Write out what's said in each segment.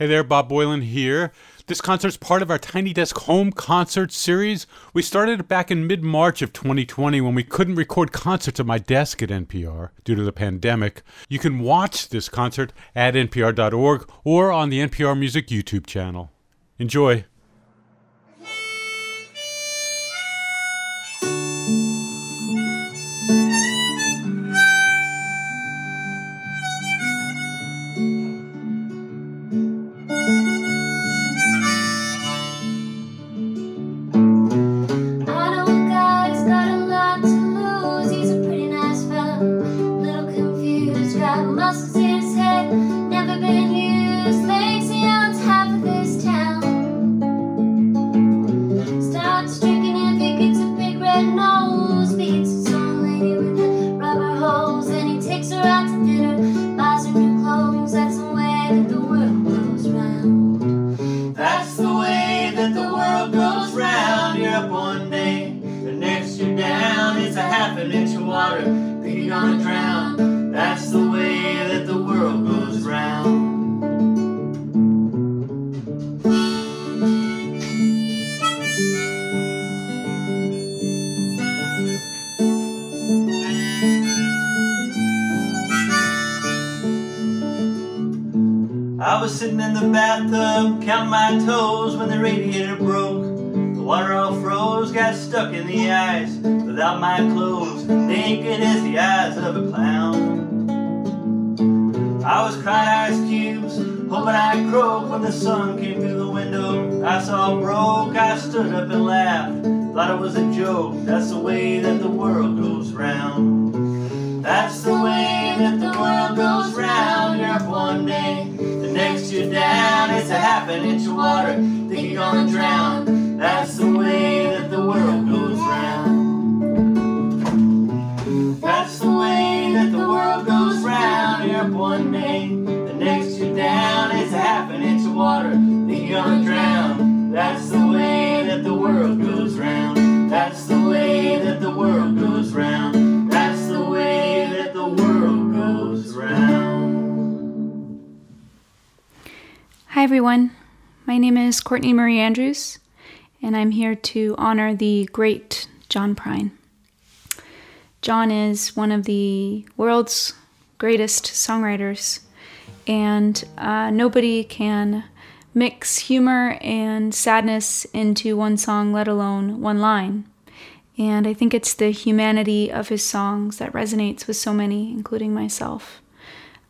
Hey there, Bob Boilen here. This concert's part of our Tiny Desk Home Concert series. We started it back in mid March of 2020 when we couldn't record concerts at my desk at NPR due to the pandemic. You can watch this concert at npr.org or on the NPR Music YouTube channel. Enjoy. I was sitting in the bathtub, counting my toes when the radiator broke. The water all froze, got stuck in the ice. Without my clothes, naked as the eyes of a clown. I was crying ice cubes, hoping I'd croak when the sun came through the window. I saw broke, I stood up and laughed. Thought it was a joke, that's the way that the world goes round. That's the way that the world goes round, Up one day next you down. It's a half an inch of water, think you're gonna drown. That's the way that the world goes round. That's the way that the world goes round. You're up one day, the next you're down. It's a half an inch of water, think you're gonna drown. That's the way that the world goes round. That's the way that the world Hi, everyone. My name is Courtney Marie Andrews, and I'm here to honor the great John Prine. John is one of the world's greatest songwriters, and uh, nobody can mix humor and sadness into one song, let alone one line. And I think it's the humanity of his songs that resonates with so many, including myself.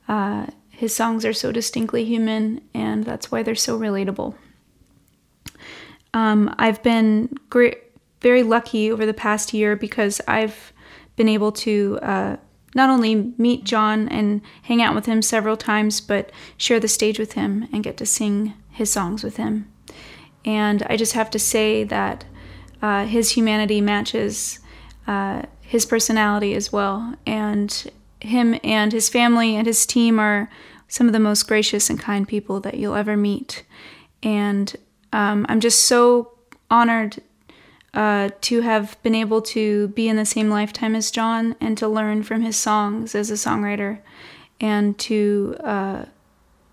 Uh, his songs are so distinctly human, and that's why they're so relatable. Um, I've been very lucky over the past year because I've been able to uh, not only meet John and hang out with him several times, but share the stage with him and get to sing his songs with him. And I just have to say that uh, his humanity matches uh, his personality as well. And him and his family and his team are some of the most gracious and kind people that you'll ever meet. And um, I'm just so honored uh, to have been able to be in the same lifetime as John and to learn from his songs as a songwriter and to uh,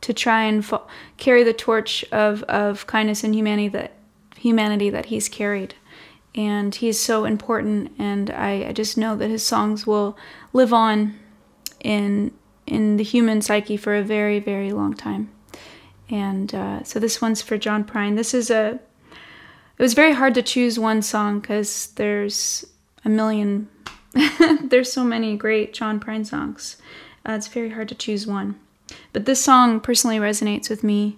to try and fo- carry the torch of, of kindness and humanity that humanity that he's carried. And he's so important, and I, I just know that his songs will live on in in the human psyche for a very, very long time. And uh, so this one's for John Prine. This is a. It was very hard to choose one song because there's a million. there's so many great John Prine songs. Uh, it's very hard to choose one. But this song personally resonates with me.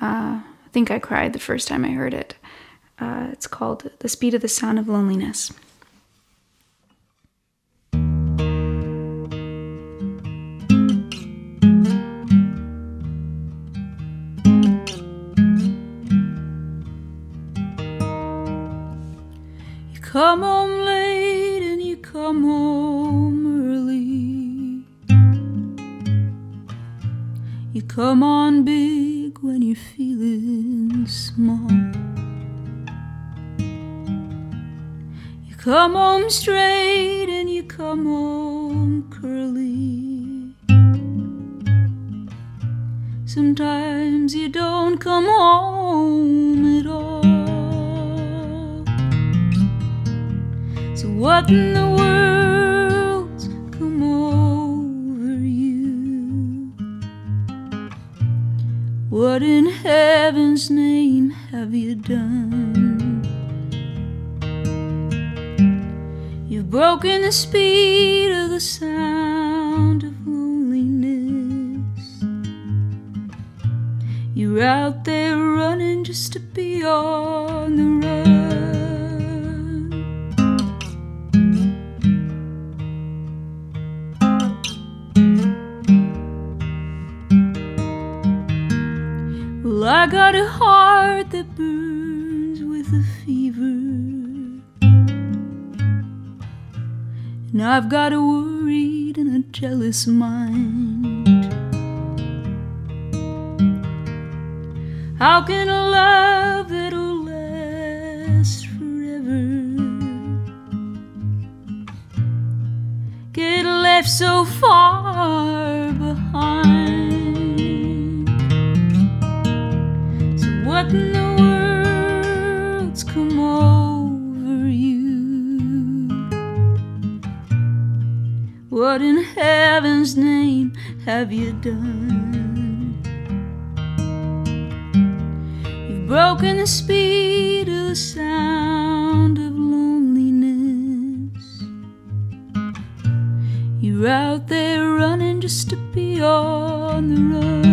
Uh, I think I cried the first time I heard it. Uh, it's called The Speed of the Sound of Loneliness. Come home late and you come home early. You come on big when you're feeling small. You come home straight and you come home curly. Sometimes you don't come home at all. What in the world's come over you? What in heaven's name have you done? You've broken the speed of the sound of loneliness. You're out there running just to be on the run. I've got a worried and a jealous mind. How can a love that'll last forever get left so far What in heaven's name have you done? You've broken the speed of the sound of loneliness. You're out there running just to be on the run.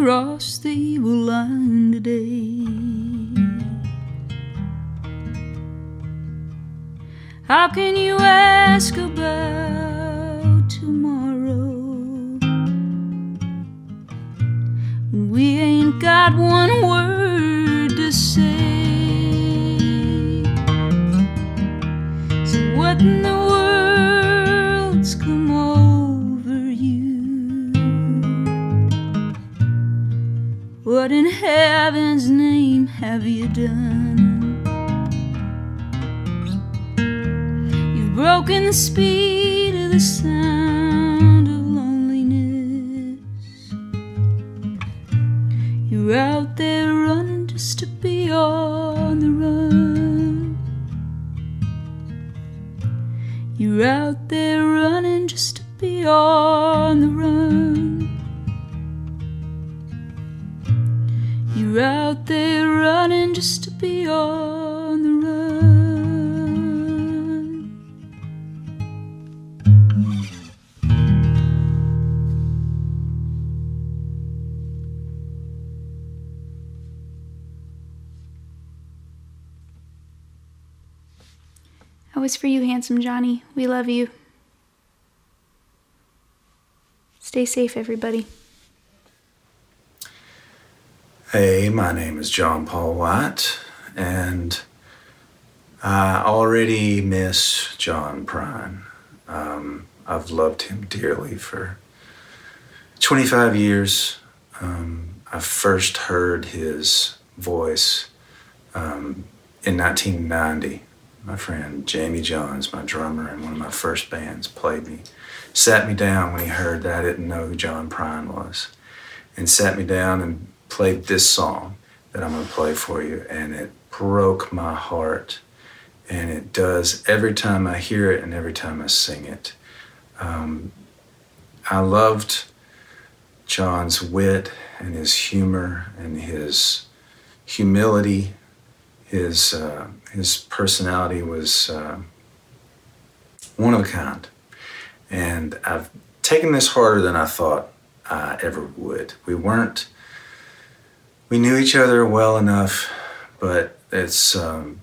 It's crossed the evil line today. How can you ask about tomorrow when we ain't got one word to say? Have you done? You've broken the speed of the sound of loneliness. You're out there running just to be on the run. You're out there running just to be on the run. You're out there just to be on the run. That was for you, handsome Johnny. We love you. Stay safe, everybody. Hey, my name is John Paul White, and I already miss John Prine. Um, I've loved him dearly for 25 years. Um, I first heard his voice um, in 1990. My friend Jamie Johns, my drummer in one of my first bands, played me, sat me down when he heard that I didn't know who John Prine was, and sat me down and played this song that I'm going to play for you, and it broke my heart. And it does every time I hear it and every time I sing it. Um, I loved John's wit and his humor and his humility. His, uh, his personality was uh, one of a kind. And I've taken this harder than I thought I ever would. We weren't we knew each other well enough, but it's um,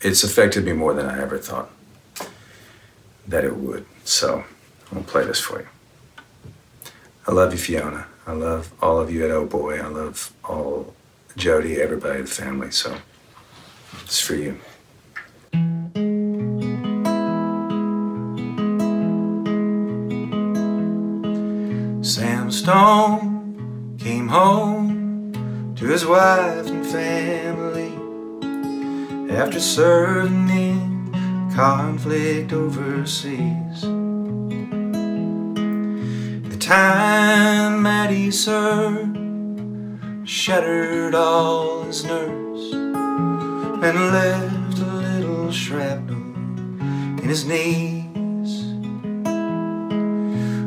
it's affected me more than I ever thought that it would. So I'm gonna play this for you. I love you, Fiona. I love all of you at Oh Boy. I love all Jody, everybody, the family. So it's for you. Sam Stone came home to his wife and family after serving in conflict overseas. The time that he served shattered all his nerves and left a little shrapnel in his knees.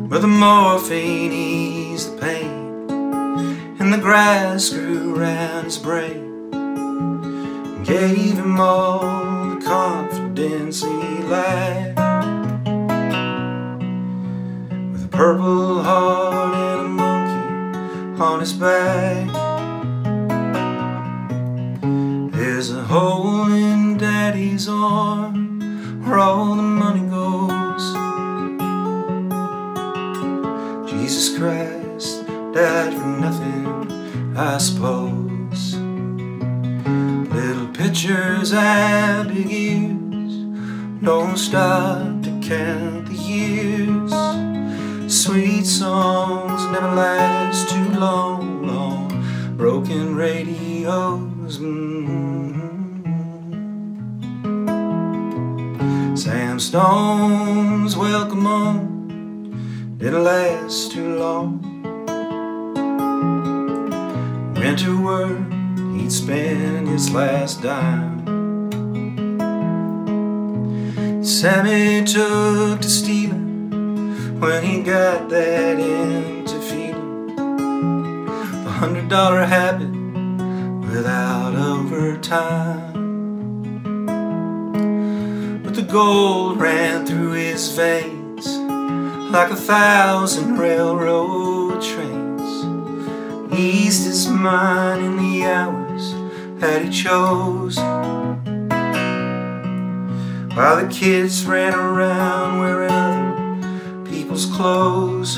But the morphine eased the pain, and the grass grew around his brain, and gave him all the confidence he lacked. With a purple heart and a monkey on his back. There's a hole in daddy's arm stop to count the years. Sweet songs never last too long, long broken radios. Mm. Sam Stone's welcome home didn't last too long. Went to work, he'd spend his last dime. Sammy took to stealing when he got that into feeling. The hundred dollar habit without overtime. But the gold ran through his veins like a thousand railroad trains. Eased his mind in the hours that he chose. While the kids ran around wearing other people's clothes.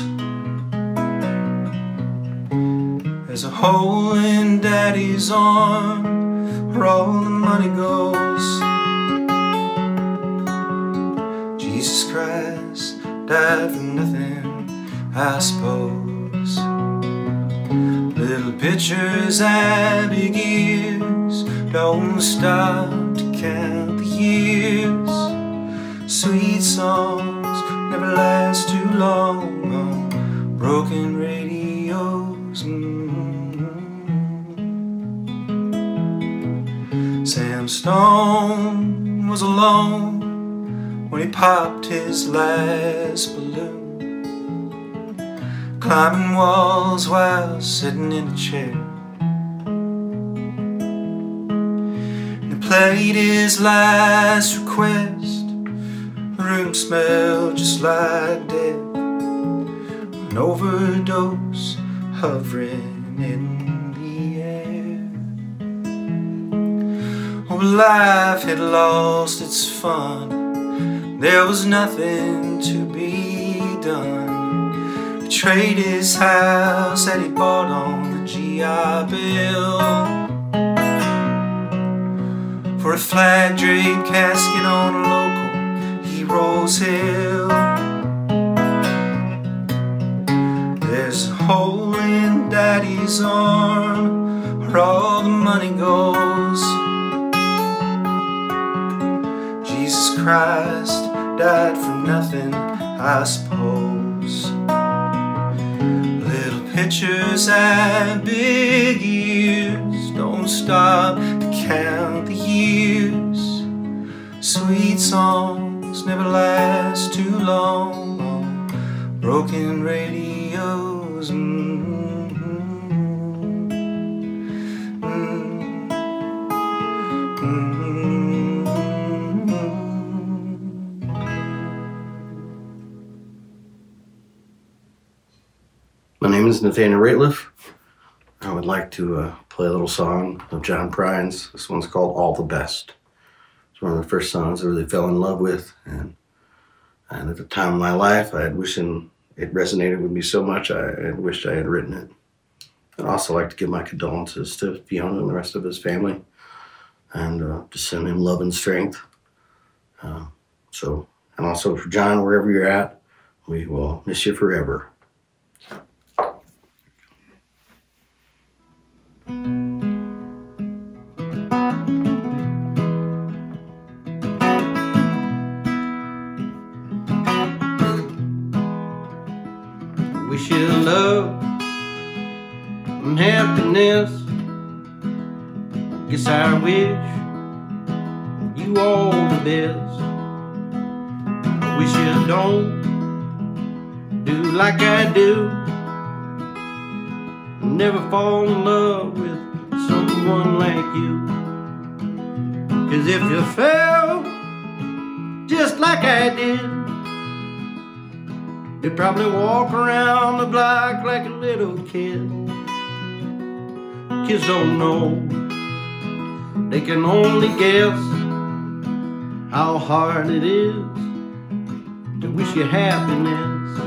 There's a hole in daddy's arm where all the money goes. Jesus Christ died for nothing, I suppose. Little pictures and big ears don't stop to count. Sweet songs never last too long on broken radios. Mm. Sam Stone was alone when he popped his last balloon. Climbing walls while sitting in a chair. He played his last request. Room smelled just like death. An overdose hovering in the air. Oh, life had lost its fun. There was nothing to be done. Trade his house that he bought on the GI Bill for a flag draped casket on a hero's hill. There's a hole in daddy's arm where all the money goes. Jesus Christ died for nothing, I suppose. Little pictures and big ears don't stop to count the years. Sweet never last too long on broken radios. Mm-hmm. Mm-hmm. My name is Nathaniel Rateliff. I would like to uh, play a little song of John Prine's. This one's called All the Best. It's one of the first songs I really fell in love with, and and at the time of my life, I had wishing it resonated with me so much. I had wished I had written it. I'd also like to give my condolences to Fiona and the rest of his family, and uh, to send him love and strength. Uh, so, and also for John, wherever you're at, we will miss you forever. And happiness. Guess I wish you all the best. I wish you don't do like I do. Never fall in love with someone like you. Cause if you fell just like I did, you'd probably walk around the block like a little kid. Kids don't know, they can only guess how hard it is to wish you happiness.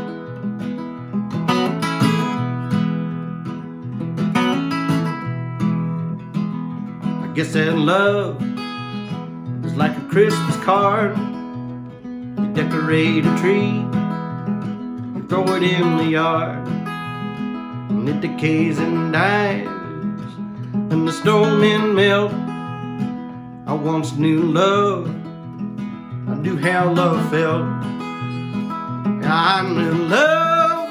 I guess that love is like a Christmas card. You decorate a tree, you throw it in the yard, and it decays and dies, snowmen melt. I once knew love, I knew how love felt. I knew love,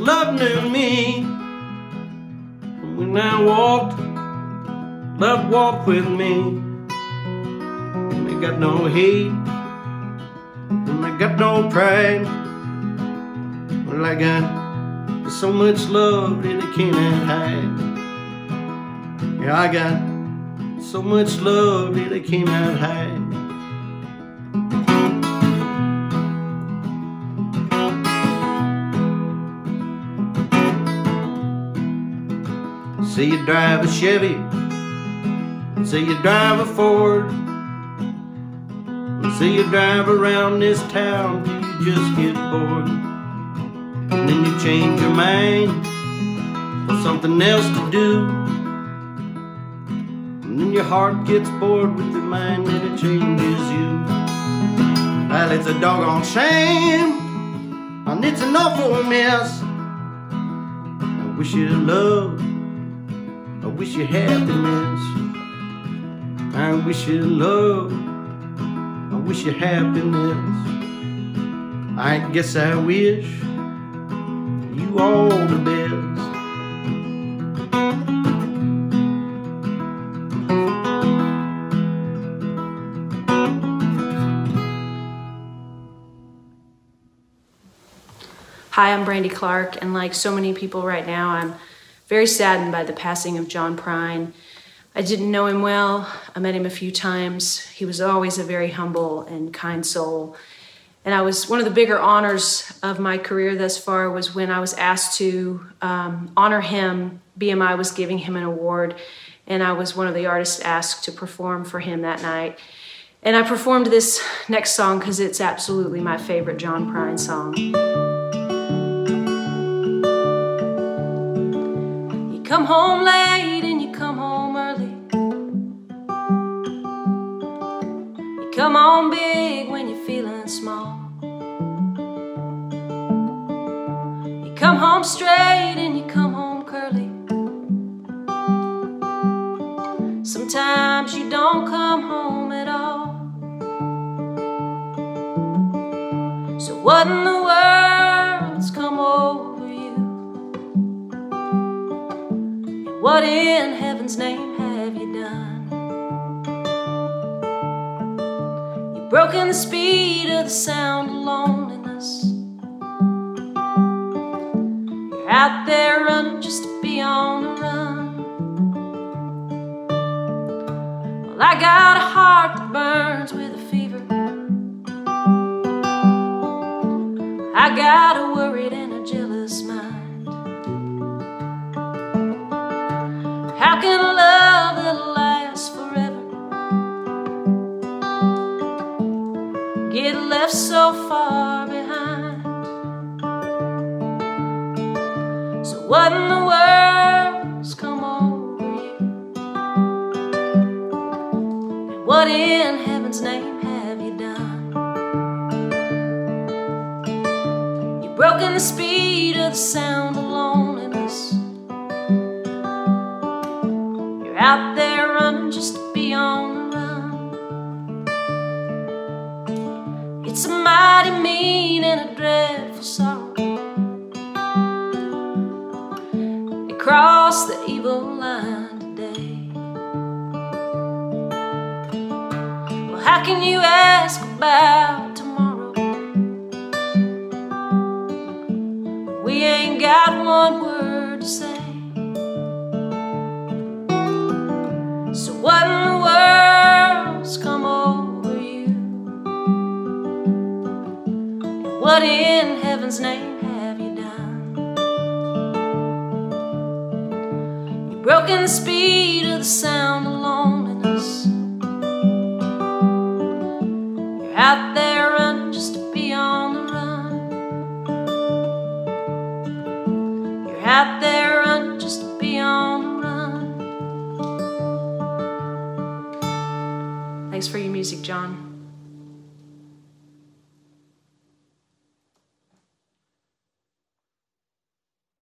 love knew me. When I walked, love walked with me. And they got no hate, and they got no pride. Well, I got so much love that I cannot hide. Yeah, I got so much love that I out high. Say you drive a Chevy, say you drive a Ford, say you drive around this town till you just get bored. And then you change your mind for something else to do. Your heart gets bored with your mind and it changes you. Well, it's a doggone shame, and it's an awful mess. I wish you love, I wish you happiness. I wish you love, I wish you happiness. I guess I wish you all the Hi, I'm Brandy Clark, and like so many people right now, I'm very saddened by the passing of John Prine. I didn't know him well. I met him a few times. He was always a very humble and kind soul. And I was one of the bigger honors of my career thus far was when I was asked to um, honor him. BMI was giving him an award, and I was one of the artists asked to perform for him that night. And I performed this next song because it's absolutely my favorite John Prine song. Come home late and you come home early. You come on big when you're feeling small. You come home straight and you come home curly. Sometimes you don't come home at all. So, what in the world's name have you done? You've broken the speed of the sound of loneliness. You're out there running just to be on the run. Well, I got a heart that burns with a fever. I got what in the world's come over you? And what in heaven's name have you done? You've broken the speed of the sound of loneliness. You're out there running just to be on the run. It's a mighty mean and a dreadful You ask about tomorrow? We ain't got one word to say. So, what in the world's come over you? What in heaven's name have you done? You've broken the speed of the sound music, John.